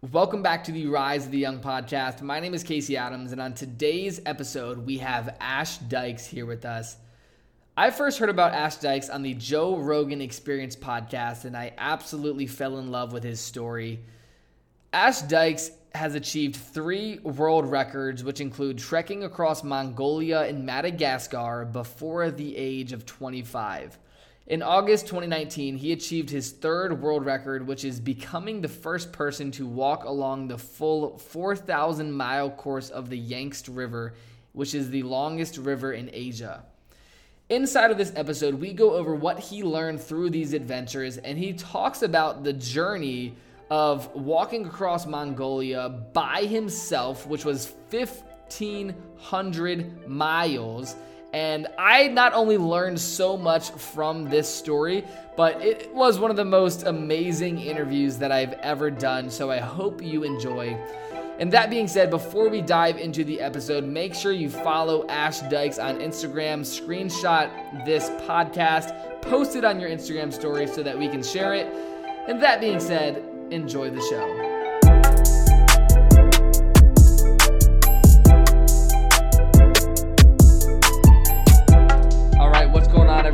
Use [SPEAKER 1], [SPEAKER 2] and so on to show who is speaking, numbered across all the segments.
[SPEAKER 1] Welcome back to the Rise of the Young podcast. My name is Casey Adams, and on today's episode, we have Ash Dykes here with us. I first heard about Ash Dykes on the Joe Rogan Experience podcast, and I absolutely fell in love with his story. Ash Dykes has achieved three world records, which include trekking across Mongolia and Madagascar before the age of 25. In August 2019, he achieved his third world record, which is becoming the first person to walk along the full 4,000 mile course of the Yangtze River, which is the longest river in Asia. Inside of this episode, we go over what he learned through these adventures, and he talks about the journey of walking across Mongolia by himself, which was 1,500 miles and I not only learned so much from this story, but it was one of the most amazing interviews that I've ever done. So I hope you enjoy. And that being said, before we dive into the episode, make sure you follow Ash Dykes on Instagram, screenshot this podcast, post it on your Instagram story so that we can share it. And that being said, enjoy the show.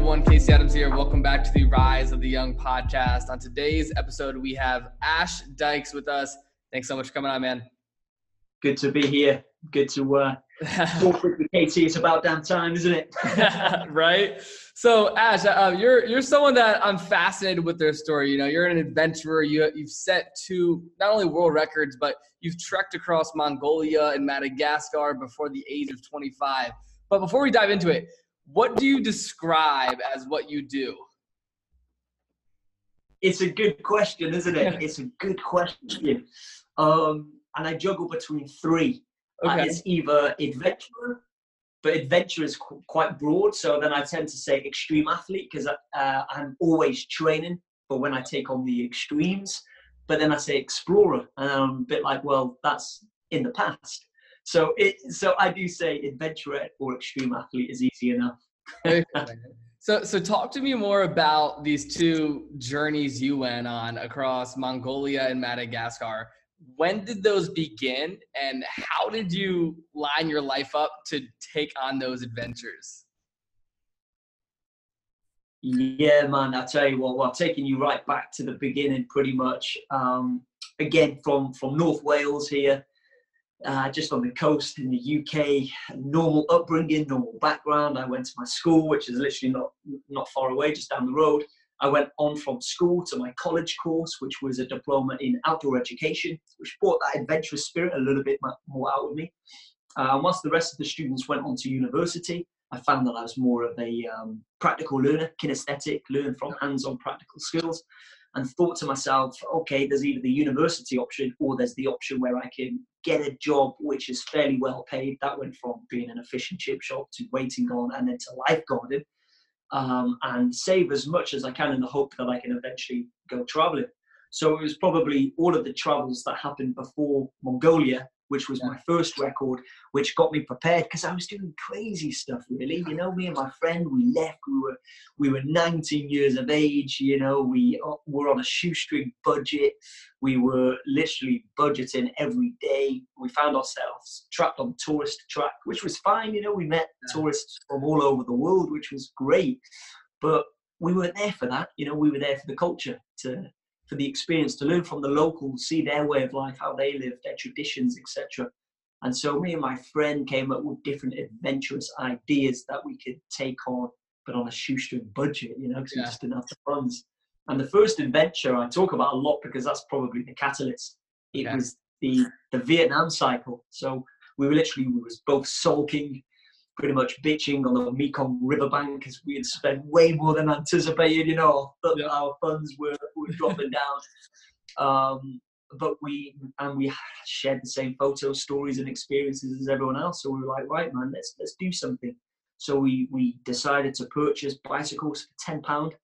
[SPEAKER 1] Everyone. Casey Adams here. Welcome back to the Rise of the Young podcast. On today's episode, we have Ash Dykes with us. Thanks so much for coming on, man.
[SPEAKER 2] Good to be here. Good to uh, talk with you, Casey. It's about damn time, isn't it?
[SPEAKER 1] right. So, Ash, uh, you're you're someone that I'm fascinated with their story. You know, you're an adventurer. You you've set two not only world records, but you've trekked across Mongolia and Madagascar before the age of 25. But before we dive into it, what do you describe as what you do?
[SPEAKER 2] It's a good question, isn't it? it's a good question. Um, and I juggle between three. Okay. And it's either adventurer, but adventure is qu- quite broad. So then I tend to say extreme athlete because uh, I'm always training for when I take on the extremes. But then I say explorer, and I'm a bit like, well, that's in the past. So it so I do say adventurer or extreme athlete is easy enough.
[SPEAKER 1] so so talk to me more about these two journeys you went on across Mongolia and Madagascar. When did those begin and how did you line your life up to take on those adventures?
[SPEAKER 2] Yeah, man, I tell you what, well, taking you right back to the beginning pretty much. Um, again, from, from North Wales here, uh, just on the coast in the UK. Normal upbringing, normal background. I went to my school, which is literally not not far away, just down the road. I went on from school to my college course, which was a diploma in outdoor education, which brought that adventurous spirit a little bit more out of me. Uh, once the rest of the students went on to university, I found that I was more of a um, practical learner, kinesthetic, learn from hands-on practical skills and thought to myself, okay, there's either the university option or there's the option where I can get a job which is fairly well paid. That went from being in a fish and chip shop to waiting on and then to lifeguarding um, and save as much as I can in the hope that I can eventually go traveling. So it was probably all of the travels that happened before Mongolia which was my first record, which got me prepared because I was doing crazy stuff. Really, you know, me and my friend, we left. We were we were 19 years of age. You know, we uh, were on a shoestring budget. We were literally budgeting every day. We found ourselves trapped on tourist track, which was fine. You know, we met yeah. tourists from all over the world, which was great. But we weren't there for that. You know, we were there for the culture to for the experience to learn from the locals, see their way of life, how they live, their traditions, etc. And so me and my friend came up with different adventurous ideas that we could take on, but on a shoestring budget, you know, because yeah. we just didn't have the funds. And the first adventure I talk about a lot because that's probably the catalyst. It yeah. was the the Vietnam cycle. So we were literally we was both sulking pretty much bitching on the Mekong riverbank because we had spent way more than anticipated. You know, yeah. our funds were, were dropping down. Um, but we and we shared the same photos, stories, and experiences as everyone else. So we were like, right, man, let's let's do something. So we we decided to purchase bicycles for ten pound.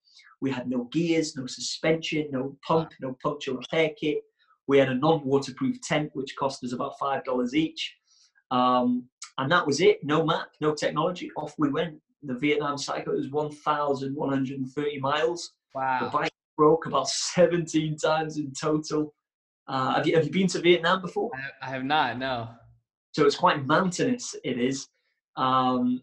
[SPEAKER 2] We had no gears, no suspension, no pump, no puncture repair kit. We had a non-waterproof tent, which cost us about five dollars each. Um, and that was it. No map, no technology. Off we went. The Vietnam cycle was 1,130 miles.
[SPEAKER 1] Wow.
[SPEAKER 2] The bike broke about 17 times in total. Uh, have you have you been to Vietnam before?
[SPEAKER 1] I, have not. No.
[SPEAKER 2] So it's quite mountainous. It is. Um,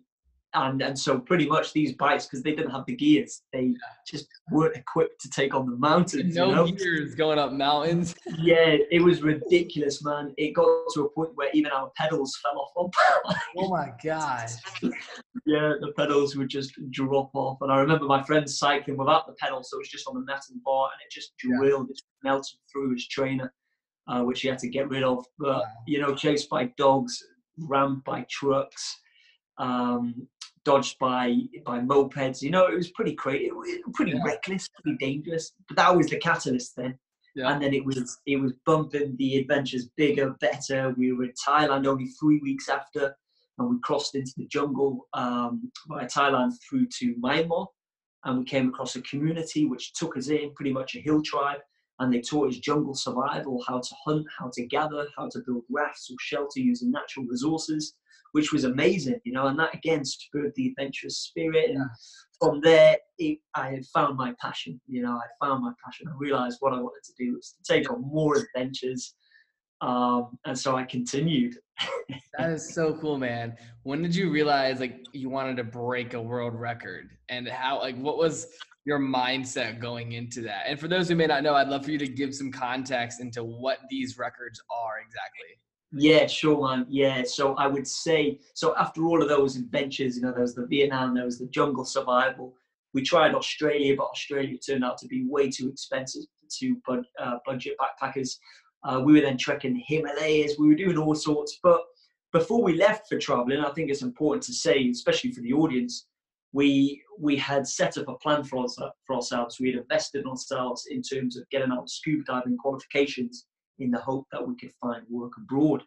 [SPEAKER 2] and and so pretty much these bikes because they didn't have the gears they just weren't equipped to take on the mountains
[SPEAKER 1] no
[SPEAKER 2] you know?
[SPEAKER 1] gears going up mountains.
[SPEAKER 2] Yeah it was ridiculous man. It got to a point where even our pedals fell off
[SPEAKER 1] oh my gosh.
[SPEAKER 2] Yeah the pedals would just drop off. And i remember my friend cycling without the pedals so it was just on the metal bar and it just drilled yeah. it melted through his trainer uh, which he had to get rid of. But you know chased by dogs rammed by trucks um, dodged by by mopeds. You know, it was pretty crazy, pretty yeah. reckless, pretty dangerous. But that was the catalyst then. Yeah. And then it was it was bumping the adventures bigger, better. We were in Thailand only three weeks after, and we crossed into the jungle um, by Thailand through to Myanmar, and we came across a community which took us in, pretty much a hill tribe, and they taught us jungle survival, how to hunt, how to gather, how to build rafts or shelter using natural resources which was amazing, you know, and that again spurred the adventurous spirit. And from there, it, I found my passion, you know, I found my passion. I realized what I wanted to do was to take on more adventures. Um, and so I continued.
[SPEAKER 1] that is so cool, man. When did you realize like you wanted to break a world record and how, like, what was your mindset going into that? And for those who may not know, I'd love for you to give some context into what these records are exactly.
[SPEAKER 2] Yeah, sure, man. Yeah, so I would say so. After all of those adventures, you know, there was the Vietnam, there was the jungle survival. We tried Australia, but Australia turned out to be way too expensive to bud, uh, budget backpackers. Uh, we were then trekking the Himalayas. We were doing all sorts. But before we left for traveling, I think it's important to say, especially for the audience, we we had set up a plan for, us, for ourselves. We had invested in ourselves in terms of getting our scuba diving qualifications in the hope that we could find work abroad.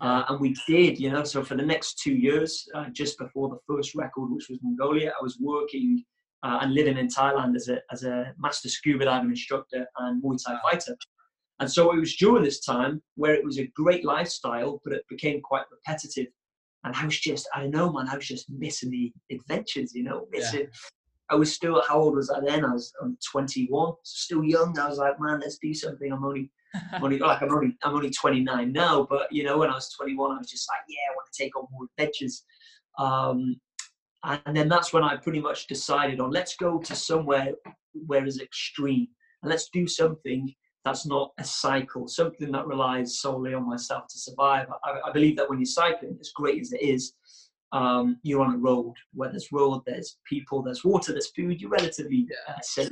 [SPEAKER 2] Uh, and we did, you know. So for the next two years, uh, just before the first record, which was Mongolia, I was working uh, and living in Thailand as a as a master scuba diving instructor and Muay Thai fighter. And so it was during this time where it was a great lifestyle, but it became quite repetitive. And I was just, I know, man, I was just missing the adventures, you know, missing. Yeah. I was still, how old was I then? I was um, 21, still young. I was like, man, let's do something. I'm only I'm only like I'm only I'm only 29 now, but you know when I was 21, I was just like, yeah, I want to take on more adventures. Um, and then that's when I pretty much decided on let's go to somewhere where is extreme and let's do something that's not a cycle, something that relies solely on myself to survive. I, I believe that when you're cycling, as great as it is, um, you're on a road. Where there's road, there's people, there's water, there's food. You're relatively uh, safe.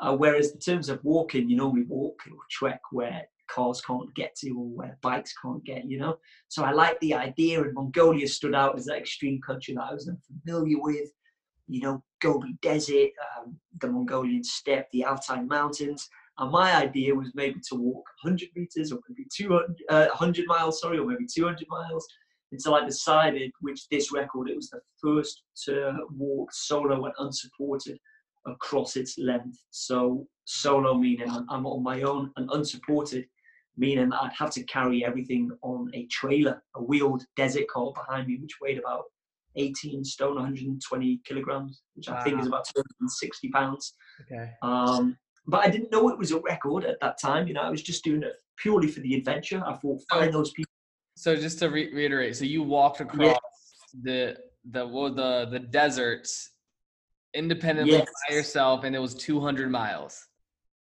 [SPEAKER 2] Uh, whereas in terms of walking, you normally walk or trek where cars can't get to or where bikes can't get, you know. So I like the idea, and Mongolia stood out as that extreme country that I was unfamiliar with. You know, Gobi Desert, um, the Mongolian steppe, the Altai Mountains. And my idea was maybe to walk 100 meters or maybe 200, uh, 100 miles, sorry, or maybe 200 miles until I decided, which this record, it was the first to walk solo and unsupported across its length. So solo meaning I'm on my own and unsupported meaning I'd have to carry everything on a trailer, a wheeled desert cart behind me, which weighed about 18 stone, 120 kilograms, which wow. I think is about 260 pounds.
[SPEAKER 1] Okay.
[SPEAKER 2] Um, but I didn't know it was a record at that time. You know, I was just doing it purely for the adventure. I thought, find those people.
[SPEAKER 1] So just to re- reiterate, so you walked across yeah. the the well, the the deserts independently yes. by yourself, and it was 200 miles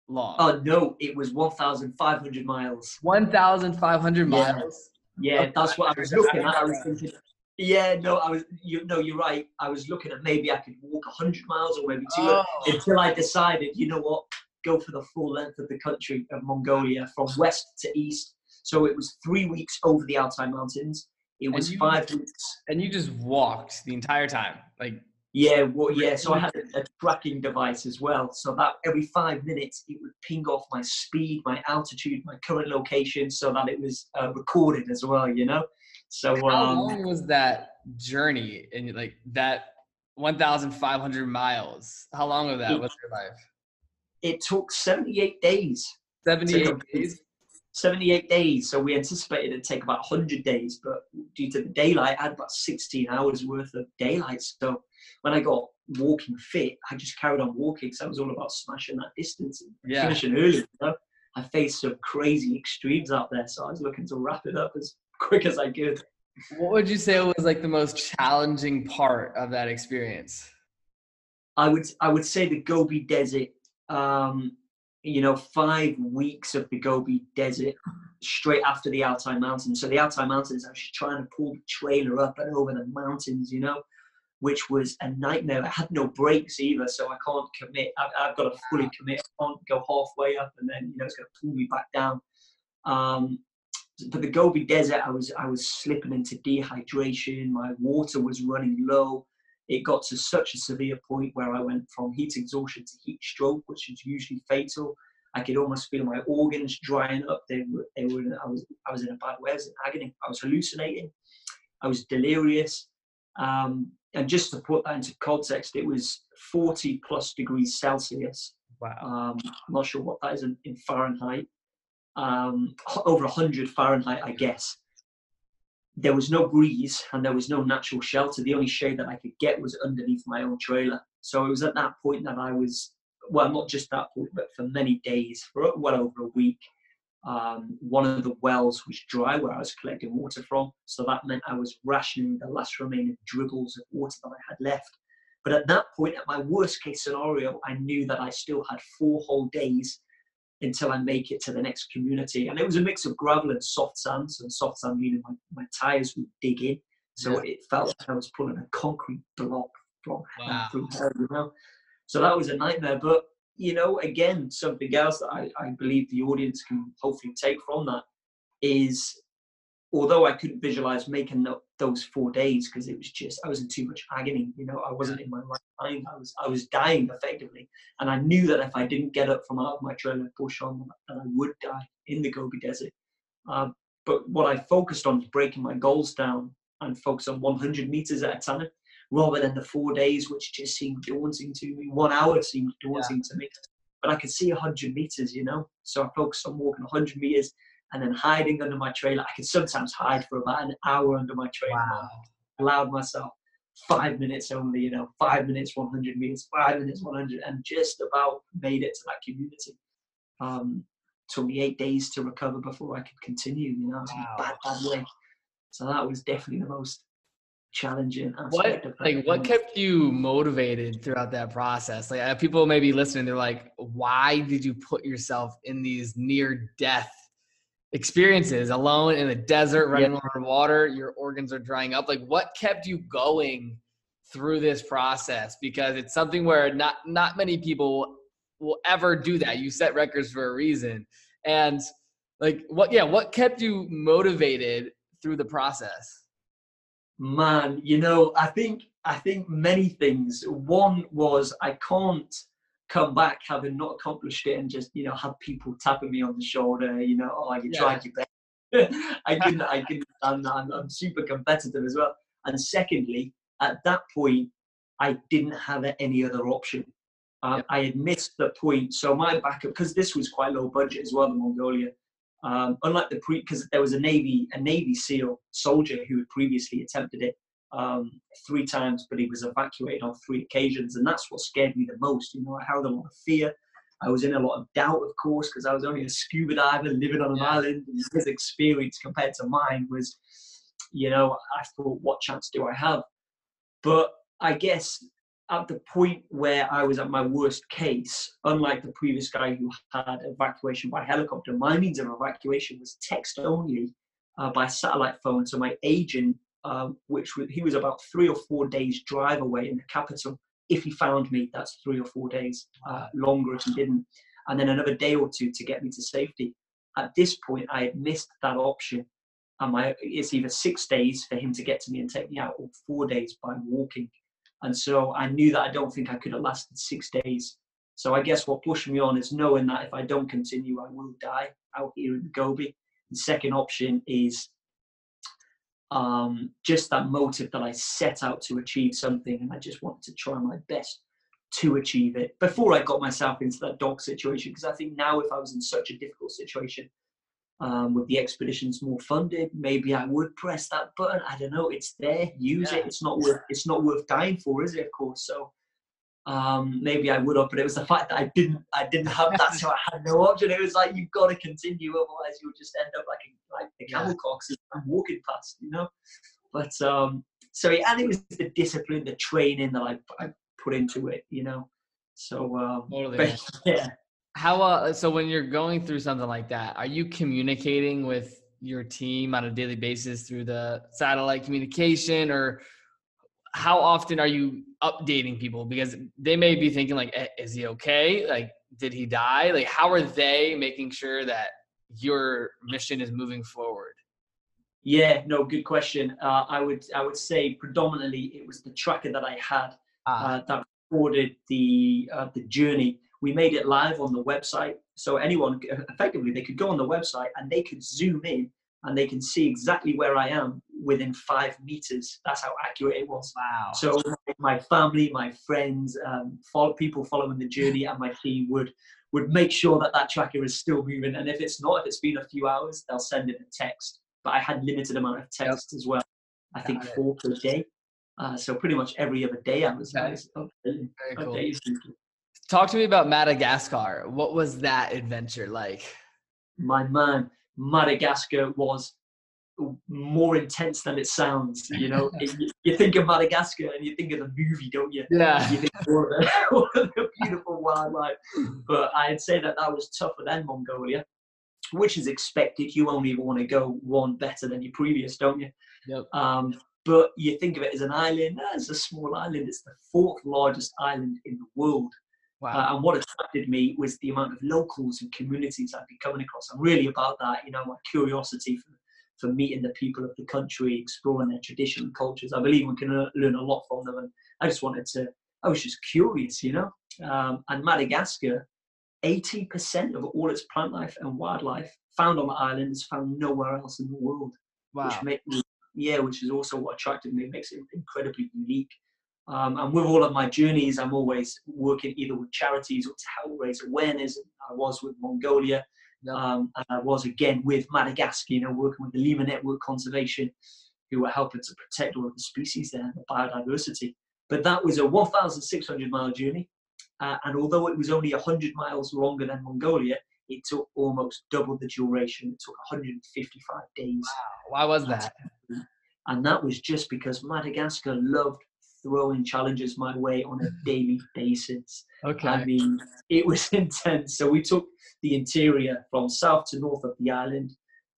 [SPEAKER 1] long.
[SPEAKER 2] Oh no, it was 1,500 miles.
[SPEAKER 1] 1,500 miles.
[SPEAKER 2] Yeah, yeah that's what I was looking at. I was thinking. Yeah, no, I was. You no, you're right. I was looking at maybe I could walk 100 miles or maybe two oh. until I decided. You know what? Go for the full length of the country of Mongolia from west to east. So it was three weeks over the Altai Mountains. It was you, five weeks.
[SPEAKER 1] And you just walked the entire time, like
[SPEAKER 2] yeah, well, yeah. So I had a, a, tracking device as well. So that every five minutes, it would ping off my speed, my altitude, my current location, so that it was uh, recorded as well. You know. So
[SPEAKER 1] how um, long was that journey? And like that, one thousand five hundred miles. How long of that it, was your life?
[SPEAKER 2] It took seventy-eight days.
[SPEAKER 1] Seventy-eight days.
[SPEAKER 2] 78 days. So we anticipated it'd take about 100 days, but due to the daylight, I had about 16 hours worth of daylight. So when I got walking fit, I just carried on walking because I was all about smashing that distance and yeah. finishing early. You know? I faced some crazy extremes out there. So I was looking to wrap it up as quick as I could.
[SPEAKER 1] What would you say was like the most challenging part of that experience?
[SPEAKER 2] I would I would say the Gobi Desert. Um, you know, five weeks of the Gobi Desert straight after the Altai Mountains. So the Altai Mountains, I was trying to pull the trailer up and over the mountains, you know, which was a nightmare. I had no brakes either, so I can't commit. I've, I've got to fully commit. I can't go halfway up and then you know it's going to pull me back down. Um, but the Gobi Desert, I was I was slipping into dehydration. My water was running low. It got to such a severe point where I went from heat exhaustion to heat stroke, which is usually fatal. I could almost feel my organs drying up. They were, they were. I was I was in a bad way. I was in agony. I was hallucinating. I was delirious. Um, and just to put that into context, it was 40 plus degrees Celsius.
[SPEAKER 1] Wow.
[SPEAKER 2] Um, I'm not sure what that is in, in Fahrenheit. Um, over 100 Fahrenheit, I guess. There was no breeze and there was no natural shelter. The only shade that I could get was underneath my own trailer. So it was at that point that I was, well, not just that point, but for many days, for well over a week, um, one of the wells was dry where I was collecting water from. So that meant I was rationing the last remaining dribbles of water that I had left. But at that point, at my worst case scenario, I knew that I still had four whole days until I make it to the next community. And it was a mix of gravel and soft sand. So soft sand meaning my, my tires would dig in. So yeah. it felt like I was pulling a concrete block from uh, wow. through hell, you know. So that was a nightmare. But you know, again, something else that I, I believe the audience can hopefully take from that is although I couldn't visualize making those four days because it was just I was in too much agony. You know, I wasn't in my right mind. I was I was dying effectively, and I knew that if I didn't get up from out of my trailer push on, that I would die in the Gobi Desert. Um, but what I focused on was breaking my goals down and focus on 100 meters at a time rather than the four days, which just seemed daunting to me. One hour seemed daunting yeah. to me, but I could see 100 meters, you know. So I focused on walking 100 meters and then hiding under my trailer. I could sometimes hide for about an hour under my trailer. Wow. Allowed myself five minutes only, you know, five minutes, 100 meters, five minutes, 100, and just about made it to that community. Um, took me eight days to recover before I could continue, you know, wow. bad, bad way. So that was definitely the most challenging
[SPEAKER 1] what like what kept you motivated throughout that process like uh, people may be listening they're like why did you put yourself in these near death experiences alone in the desert running yeah. under water your organs are drying up. Like what kept you going through this process? Because it's something where not not many people will ever do that. You set records for a reason. And like what yeah what kept you motivated through the process?
[SPEAKER 2] Man you know i think i think many things. One was i can't come back having not accomplished it and just you know have people tapping me on the shoulder you know oh you yeah. tried your best. I couldn't i couldn't stand that I'm, I'm, super competitive as well. And secondly at that point i didn't have any other option. Um, yeah. i had missed the point. So my backup because this was quite low budget as well the mongolia um, unlike the pre because there was a navy a navy seal soldier who had previously attempted it um, three times, but he was evacuated on three occasions, and that's what scared me the most. You know, I had a lot of fear. I was in a lot of doubt, of course, because I was only a scuba diver living on an yeah. island. His experience compared to mine was, you know, I thought, what chance do I have? But I guess at the point where I was at my worst case, unlike the previous guy who had evacuation by helicopter, my means of evacuation was text only uh, by satellite phone. So my agent um, which he was about three or four days drive away in the capital. If he found me, that's three or four days uh, longer if he didn't, and then another day or two to get me to safety. At this point, I had missed that option, and my it's either six days for him to get to me and take me out, or four days by walking. And so I knew that I don't think I could have lasted six days. So I guess what pushed me on is knowing that if I don't continue, I will die out here in Gobi. The second option is um, just that motive that I set out to achieve something and I just wanted to try my best to achieve it before I got myself into that dog situation. Because I think now, if I was in such a difficult situation um, with the expeditions more funded, maybe I would press that button. I don't know. It's there. Use yeah. it. It's not worth. It's not worth dying for, is it? Of course. So um, maybe I would have, but it was the fact that I didn't, I didn't have that, so I had no option. It was like you've got to continue, otherwise you'll just end up like a, like the camel cocks I'm walking past, you know. But um, so yeah, and it was the discipline, the training that I, I put into it, you know. So um, but, yeah.
[SPEAKER 1] How uh, so when you're going through something like that, are you communicating with your team on a daily basis through the satellite communication or how often are you updating people because they may be thinking like eh, is he okay? Like did he die? Like how are they making sure that your mission is moving forward?
[SPEAKER 2] Yeah no good question. Uh, i would i would say predominantly it was the tracker that i had ah. uh, that recorded the uh, the journey. We made it live on the website. So anyone effectively they could go on the website and they could zoom in and they can see exactly where I am within five meters. That's how accurate it was.
[SPEAKER 1] Wow.
[SPEAKER 2] So my family, my friends, um, follow, people following the journey, and my team would would make sure that that tracker is still moving. And if it's not, if it's been a few hours, they'll send it a text. But I had limited amount of text yep. as well. I think four per day. Uh, so pretty much every other day I was, I was updating,
[SPEAKER 1] cool. Talk to me about Madagascar. What was that adventure like?
[SPEAKER 2] My man, Madagascar was more intense than it sounds. You know, you, you, think of Madagascar and you think of the movie, don't you?
[SPEAKER 1] Yeah.
[SPEAKER 2] You think of all of, the, all of the beautiful wildlife. But I'd say that that was tougher than Mongolia, which is expected. You only want to go one better than your previous, don't you?
[SPEAKER 1] Yep.
[SPEAKER 2] Um, but you think of it as an island. It's a small island. It's the fourth largest island in the world. Wow. Uh, and what attracted me was the amount of locals and communities I'd be coming across. I'm really about that, you know, my curiosity for, for meeting the people of the country, exploring their tradition and cultures. I believe we can learn a lot from them. And I just wanted to, I was just curious, you know. Um, and Madagascar, 80% of all its plant life and wildlife found on the island is found nowhere else in the world.
[SPEAKER 1] Wow.
[SPEAKER 2] Which made me, yeah, which is also what attracted me. It makes it incredibly unique. Um, and with all of my journeys, I'm always working either with charities or to help raise awareness. I was with Mongolia, um, and I was again with Madagascar, you know, working with the Lemur Network Conservation, who were helping to protect all of the species there and the biodiversity. But that was a 1,600 mile journey. Uh, and although it was only 100 miles longer than Mongolia, it took almost double the duration. It took 155 days.
[SPEAKER 1] Wow. Why was that?
[SPEAKER 2] And that was just because Madagascar loved throwing challenges my way on a daily basis.
[SPEAKER 1] Okay.
[SPEAKER 2] I mean, it was intense. So we took the interior from south to north of the island.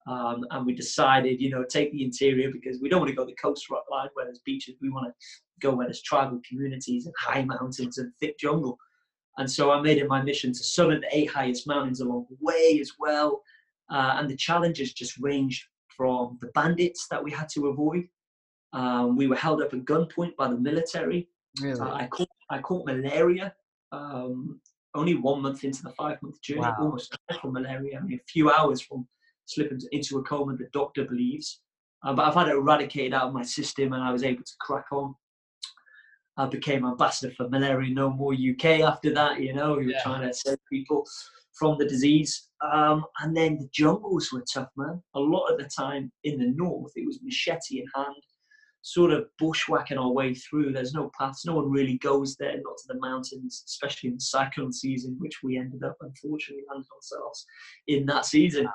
[SPEAKER 2] Um, and we decided, you know, take the interior because we don't want to go the coast line where there's beaches. We want to go where there's tribal communities and high mountains and thick jungle. And so I made it my mission to summit the eight highest mountains along the way as well. Uh, and the challenges just ranged from the bandits that we had to avoid um, we were held up at gunpoint by the military.
[SPEAKER 1] Really? Uh,
[SPEAKER 2] I caught I caught malaria um, only one month into the five month journey. Wow. Almost from malaria. I mean, a few hours from slipping into a coma. The doctor believes, uh, but I've had it eradicated out of my system, and I was able to crack on. I became ambassador for Malaria No More UK after that. You know, we were yeah. trying to save people from the disease. Um, and then the jungles were tough, man. A lot of the time in the north, it was machete in hand sort of bushwhacking our way through. There's no paths. No one really goes there, not to the mountains, especially in cyclone season, which we ended up unfortunately landing ourselves in that season.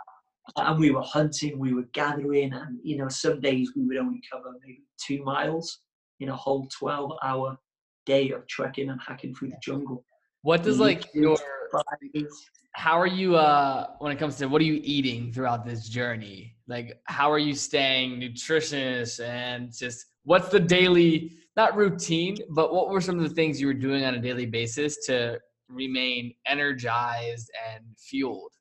[SPEAKER 2] And we were hunting, we were gathering, and you know, some days we would only cover maybe two miles in a whole 12 hour day of trekking and hacking through the jungle.
[SPEAKER 1] What does like your how are you uh when it comes to what are you eating throughout this journey like how are you staying nutritious and just what's the daily not routine but what were some of the things you were doing on a daily basis to remain energized and fueled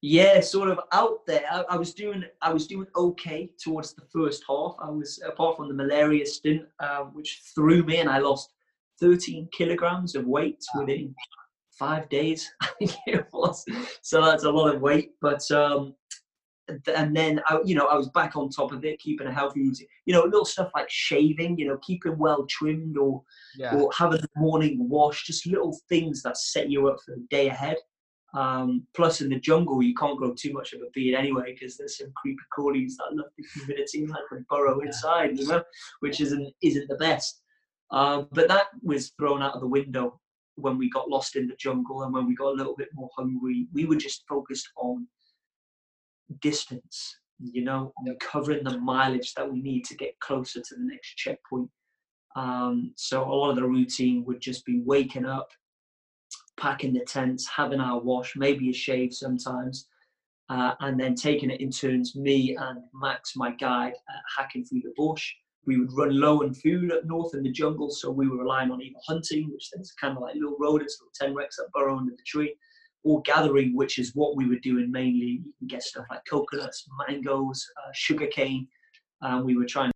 [SPEAKER 2] yeah sort of out there I, I was doing i was doing okay towards the first half i was apart from the malaria stint uh, which threw me and i lost 13 kilograms of weight within five days. It was. So that's a lot of weight. But um, and then I, you know, I was back on top of it, keeping a healthy routine. You know, little stuff like shaving. You know, keeping well trimmed, or yeah. or having a morning wash. Just little things that set you up for the day ahead. Um, plus, in the jungle, you can't grow too much of a beard anyway because there's some creepy crawlies that love the humidity like to burrow inside, you know, which isn't isn't the best. Um, but that was thrown out of the window when we got lost in the jungle and when we got a little bit more hungry. We were just focused on distance, you know, on covering the mileage that we need to get closer to the next checkpoint. Um, so a lot of the routine would just be waking up, packing the tents, having our wash, maybe a shave sometimes, uh, and then taking it in turns, me and Max, my guide, uh, hacking through the bush. We would run low on food up north in the jungle, so we were relying on either hunting, which there's kind of like little rodents, little tenrecs that burrow under the tree, or gathering, which is what we were doing mainly. You can get stuff like coconuts, mangoes, uh, sugarcane. Um, we were trying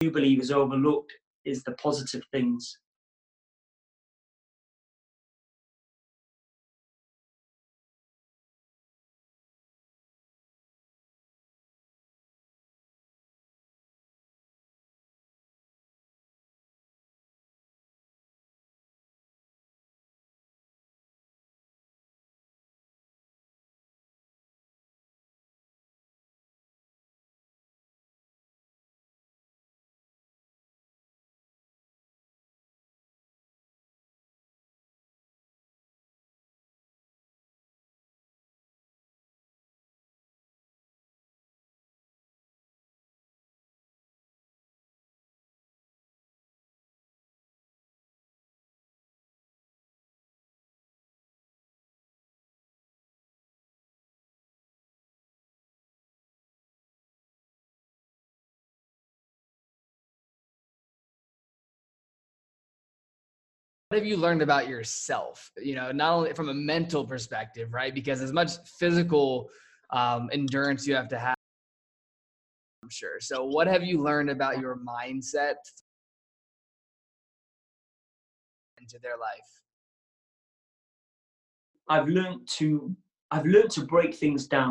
[SPEAKER 2] do believe is overlooked is the positive things.
[SPEAKER 1] Have you learned about yourself you know not only from a mental perspective right? Because as much physical um, endurance you have to have i'm sure. So what have you learned about your mindset into their life?
[SPEAKER 2] I've learned to I've learned to break things down